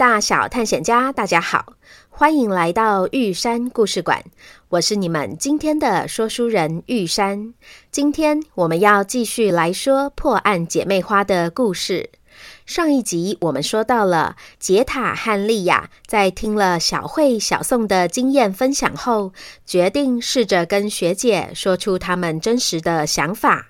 大小探险家，大家好，欢迎来到玉山故事馆。我是你们今天的说书人玉山。今天我们要继续来说破案姐妹花的故事。上一集我们说到了杰塔和莉亚在听了小慧、小宋的经验分享后，决定试着跟学姐说出他们真实的想法。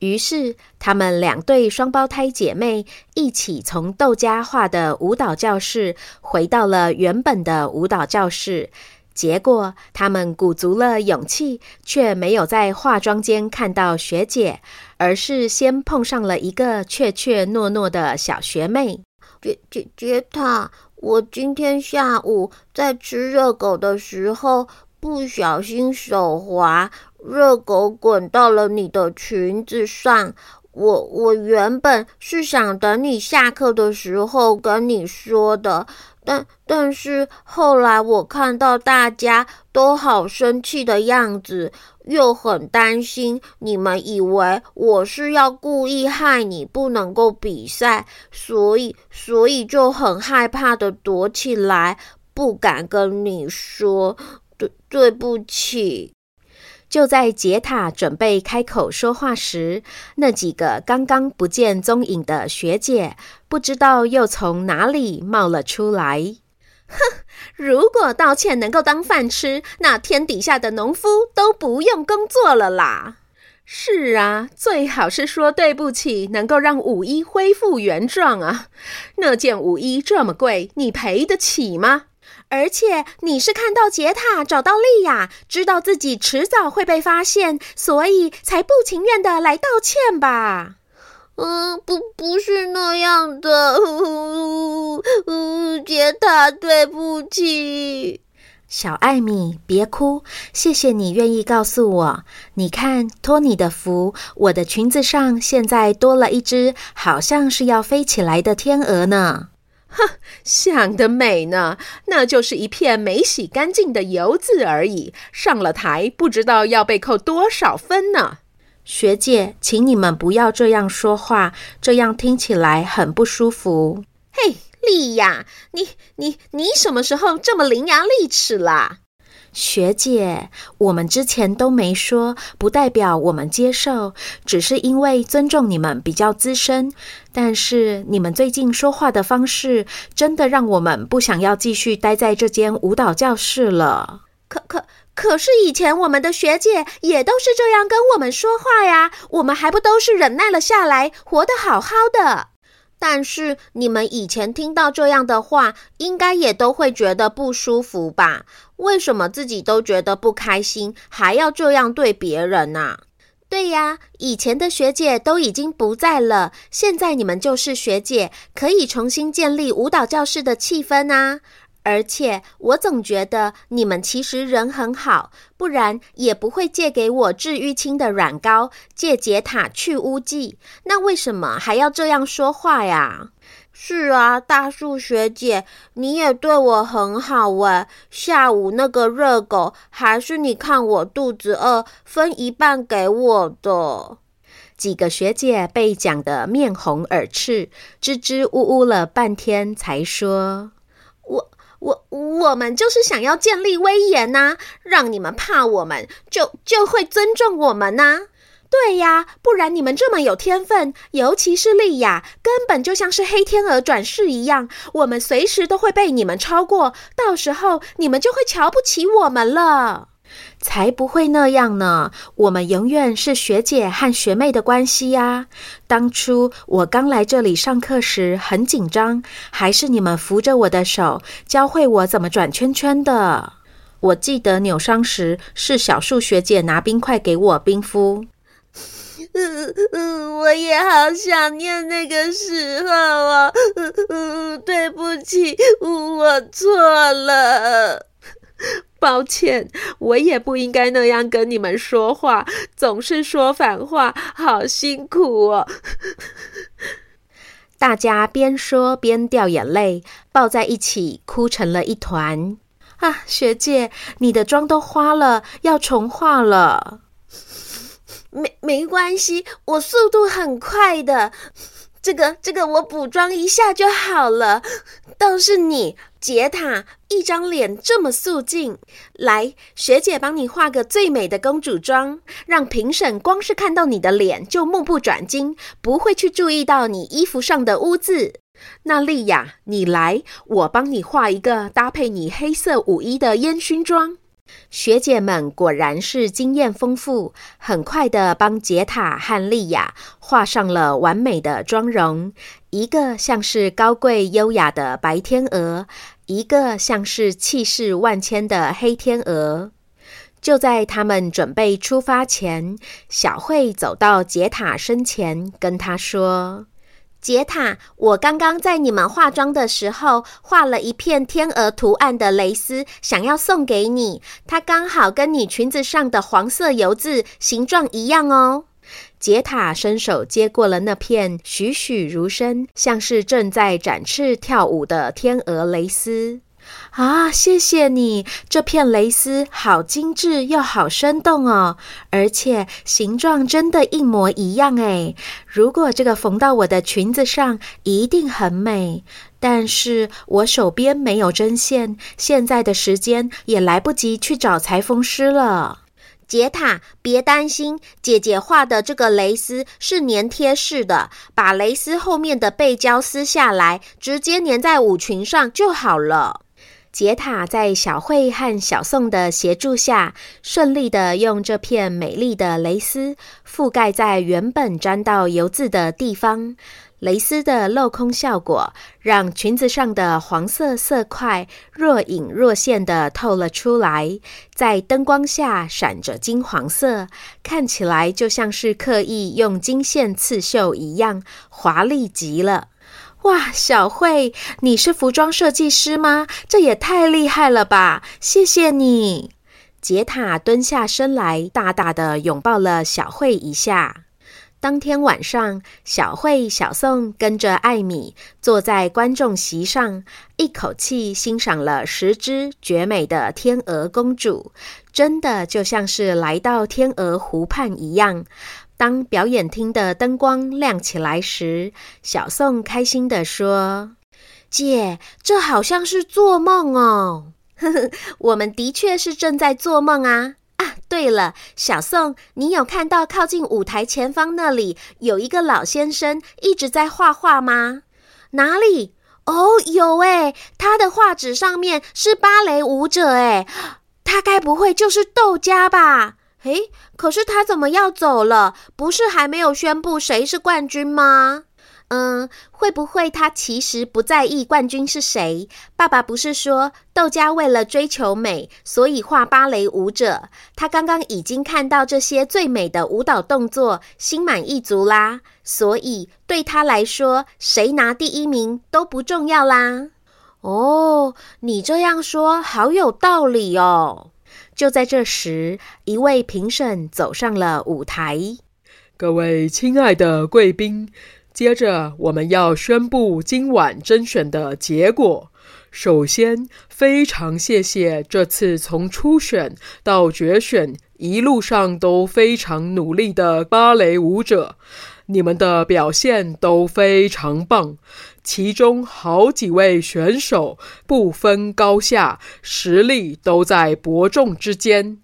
于是，她们两对双胞胎姐妹一起从窦家画的舞蹈教室回到了原本的舞蹈教室。结果，她们鼓足了勇气，却没有在化妆间看到学姐，而是先碰上了一个怯怯懦懦的小学妹。杰杰杰塔，我今天下午在吃热狗的时候，不小心手滑。热狗滚到了你的裙子上，我我原本是想等你下课的时候跟你说的，但但是后来我看到大家都好生气的样子，又很担心你们以为我是要故意害你不能够比赛，所以所以就很害怕的躲起来，不敢跟你说，对对不起。就在杰塔准备开口说话时，那几个刚刚不见踪影的学姐，不知道又从哪里冒了出来。哼，如果道歉能够当饭吃，那天底下的农夫都不用工作了啦。是啊，最好是说对不起，能够让舞衣恢复原状啊。那件舞衣这么贵，你赔得起吗？而且你是看到杰塔找到莉亚，知道自己迟早会被发现，所以才不情愿的来道歉吧？嗯，不，不是那样的。呜 呜，杰塔，对不起。小艾米，别哭，谢谢你愿意告诉我。你看，托你的福，我的裙子上现在多了一只，好像是要飞起来的天鹅呢。哼，想得美呢！那就是一片没洗干净的油渍而已。上了台，不知道要被扣多少分呢。学姐，请你们不要这样说话，这样听起来很不舒服。嘿，丽亚，你你你什么时候这么伶牙俐齿啦？学姐，我们之前都没说，不代表我们接受，只是因为尊重你们比较资深。但是你们最近说话的方式，真的让我们不想要继续待在这间舞蹈教室了。可可可是以前我们的学姐也都是这样跟我们说话呀，我们还不都是忍耐了下来，活得好好的。但是你们以前听到这样的话，应该也都会觉得不舒服吧？为什么自己都觉得不开心，还要这样对别人呢？对呀，以前的学姐都已经不在了，现在你们就是学姐，可以重新建立舞蹈教室的气氛啊。而且我总觉得你们其实人很好，不然也不会借给我治愈青的软膏，借解塔去污剂。那为什么还要这样说话呀？是啊，大树学姐，你也对我很好哎。下午那个热狗还是你看我肚子饿，分一半给我的。几个学姐被讲得面红耳赤，支支吾吾了半天，才说：“我、我、我们就是想要建立威严呐、啊，让你们怕我们，就就会尊重我们呐、啊。”对呀，不然你们这么有天分，尤其是莉亚，根本就像是黑天鹅转世一样，我们随时都会被你们超过，到时候你们就会瞧不起我们了。才不会那样呢，我们永远是学姐和学妹的关系呀。当初我刚来这里上课时很紧张，还是你们扶着我的手，教会我怎么转圈圈的。我记得扭伤时是小树学姐拿冰块给我冰敷。嗯嗯，我也好想念那个时候啊！嗯嗯，对不起，我错了，抱歉，我也不应该那样跟你们说话，总是说反话，好辛苦哦。大家边说边掉眼泪，抱在一起哭成了一团。啊，学姐，你的妆都花了，要重画了。没没关系，我速度很快的，这个这个我补妆一下就好了。倒是你，杰塔，一张脸这么素净，来，学姐帮你画个最美的公主妆，让评审光是看到你的脸就目不转睛，不会去注意到你衣服上的污渍。那丽雅，你来，我帮你画一个搭配你黑色舞衣的烟熏妆。学姐们果然是经验丰富，很快的帮杰塔和莉雅画上了完美的妆容。一个像是高贵优雅的白天鹅，一个像是气势万千的黑天鹅。就在他们准备出发前，小慧走到杰塔身前，跟他说。杰塔，我刚刚在你们化妆的时候画了一片天鹅图案的蕾丝，想要送给你。它刚好跟你裙子上的黄色油渍形状一样哦。杰塔伸手接过了那片栩栩如生、像是正在展翅跳舞的天鹅蕾丝。啊，谢谢你！这片蕾丝好精致又好生动哦，而且形状真的一模一样哎。如果这个缝到我的裙子上，一定很美。但是我手边没有针线，现在的时间也来不及去找裁缝师了。杰塔，别担心，姐姐画的这个蕾丝是粘贴式的，把蕾丝后面的背胶撕下来，直接粘在舞裙上就好了。杰塔在小慧和小宋的协助下，顺利地用这片美丽的蕾丝覆盖在原本沾到油渍的地方。蕾丝的镂空效果，让裙子上的黄色色块若隐若现地透了出来，在灯光下闪着金黄色，看起来就像是刻意用金线刺绣一样，华丽极了。哇，小慧，你是服装设计师吗？这也太厉害了吧！谢谢你。杰塔蹲下身来，大大的拥抱了小慧一下。当天晚上，小慧、小宋跟着艾米坐在观众席上，一口气欣赏了十只绝美的天鹅公主，真的就像是来到天鹅湖畔一样。当表演厅的灯光亮起来时，小宋开心地说：“姐，这好像是做梦哦。”“呵呵，我们的确是正在做梦啊！”“啊，对了，小宋，你有看到靠近舞台前方那里有一个老先生一直在画画吗？”“哪里？”“哦，有诶，他的画纸上面是芭蕾舞者诶，他该不会就是窦家吧？”诶，可是他怎么要走了？不是还没有宣布谁是冠军吗？嗯，会不会他其实不在意冠军是谁？爸爸不是说豆家为了追求美，所以画芭蕾舞者？他刚刚已经看到这些最美的舞蹈动作，心满意足啦。所以对他来说，谁拿第一名都不重要啦。哦，你这样说好有道理哦。就在这时，一位评审走上了舞台。各位亲爱的贵宾，接着我们要宣布今晚甄选的结果。首先，非常谢谢这次从初选到决选一路上都非常努力的芭蕾舞者，你们的表现都非常棒。其中好几位选手不分高下，实力都在伯仲之间。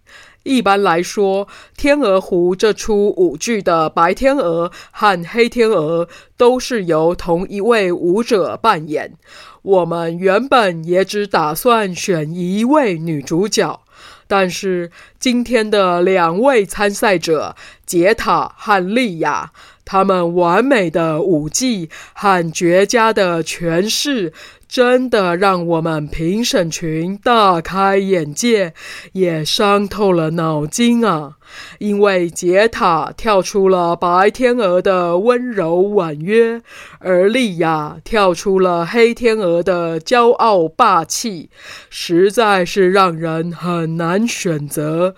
一般来说，《天鹅湖》这出舞剧的白天鹅和黑天鹅都是由同一位舞者扮演。我们原本也只打算选一位女主角，但是今天的两位参赛者杰塔和莉亚，他们完美的舞技和绝佳的诠释。真的让我们评审群大开眼界，也伤透了脑筋啊！因为杰塔跳出了白天鹅的温柔婉约，而莉亚跳出了黑天鹅的骄傲霸气，实在是让人很难选择。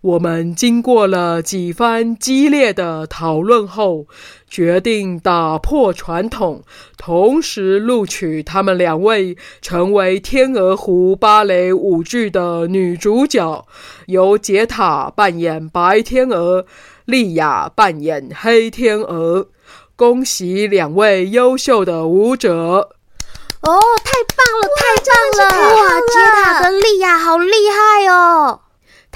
我们经过了几番激烈的讨论后，决定打破传统，同时录取他们两位成为《天鹅湖》芭蕾舞剧的女主角，由杰塔扮演白天鹅，莉亚扮演黑天鹅。恭喜两位优秀的舞者！哦，太棒了，太棒了！哇，杰塔跟莉亚好厉害哦！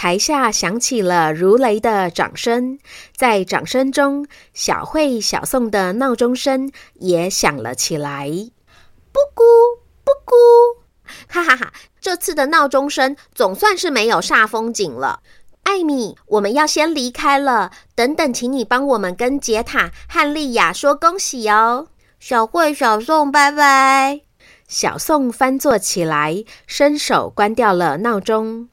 台下响起了如雷的掌声，在掌声中，小慧、小宋的闹钟声也响了起来。布谷布谷，哈哈哈！这次的闹钟声总算是没有煞风景了。艾米，我们要先离开了，等等，请你帮我们跟杰塔和莉亚说恭喜哦。小慧、小宋，拜拜。小宋翻坐起来，伸手关掉了闹钟。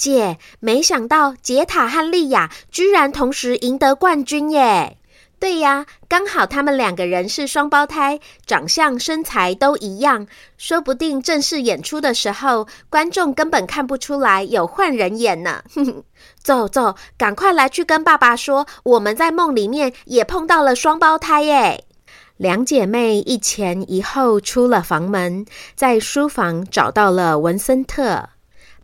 姐，没想到杰塔和莉亚居然同时赢得冠军耶！对呀，刚好他们两个人是双胞胎，长相身材都一样，说不定正式演出的时候，观众根本看不出来有换人演呢。哼哼，走走，赶快来去跟爸爸说，我们在梦里面也碰到了双胞胎耶！两姐妹一前一后出了房门，在书房找到了文森特。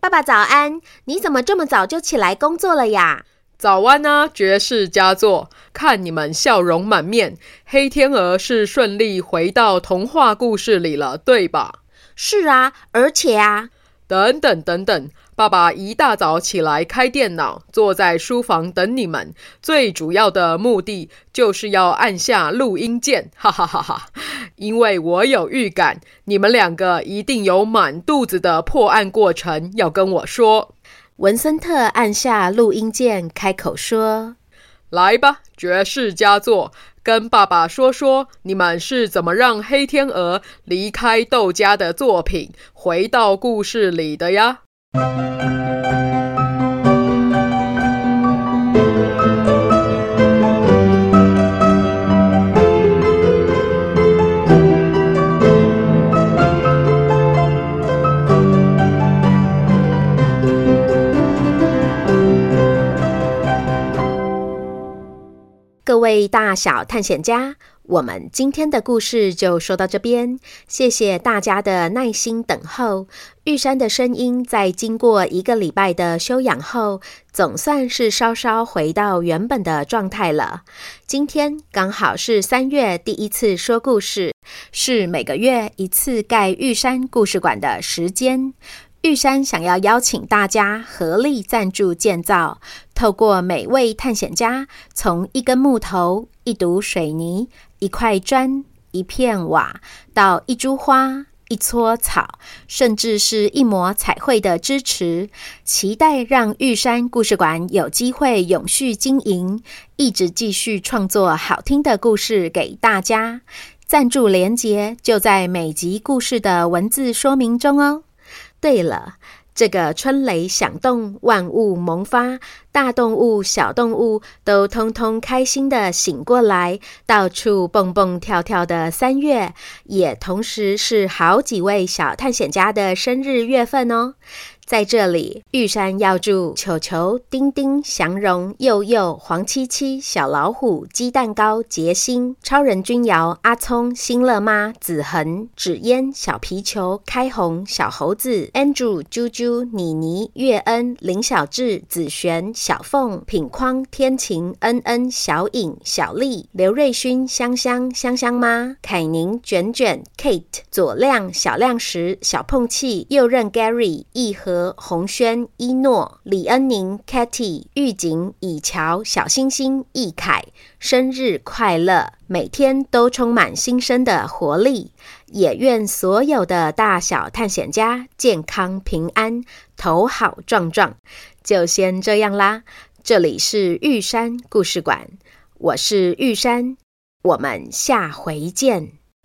爸爸早安！你怎么这么早就起来工作了呀？早安啊，绝世佳作！看你们笑容满面，黑天鹅是顺利回到童话故事里了，对吧？是啊，而且啊，等等等等。爸爸一大早起来开电脑，坐在书房等你们。最主要的目的就是要按下录音键，哈哈哈哈！因为我有预感，你们两个一定有满肚子的破案过程要跟我说。文森特按下录音键，开口说：“来吧，绝世佳作，跟爸爸说说，你们是怎么让黑天鹅离开窦家的作品，回到故事里的呀？”位大小探险家。我们今天的故事就说到这边，谢谢大家的耐心等候。玉山的声音在经过一个礼拜的休养后，总算是稍稍回到原本的状态了。今天刚好是三月第一次说故事，是每个月一次盖玉山故事馆的时间。玉山想要邀请大家合力赞助建造，透过每位探险家从一根木头、一堵水泥、一块砖、一片瓦，到一株花、一撮草，甚至是一抹彩绘的支持，期待让玉山故事馆有机会永续经营，一直继续创作好听的故事给大家。赞助连结就在每集故事的文字说明中哦。对了，这个春雷响动，万物萌发，大动物、小动物都通通开心的醒过来，到处蹦蹦跳跳的三月，也同时是好几位小探险家的生日月份哦。在这里，玉山要祝球球、丁丁、祥荣、佑佑、黄七七、小老虎、鸡蛋糕、杰星、超人君瑶、阿聪、新乐妈、子恒、纸烟、小皮球、开红、小猴子、Andrew、啾啾、妮妮、月恩、林小智、子璇、小凤、品框、天晴、恩恩、小颖、小丽、刘瑞勋、香香、香香妈、凯宁、卷卷、Kate、左亮、小亮石、小碰气、右任 Gary、一和。和洪轩、一诺、李恩宁、Katy、玉景、以乔、小星星、易凯，生日快乐！每天都充满新生的活力，也愿所有的大小探险家健康平安，头好壮壮。就先这样啦，这里是玉山故事馆，我是玉山，我们下回见。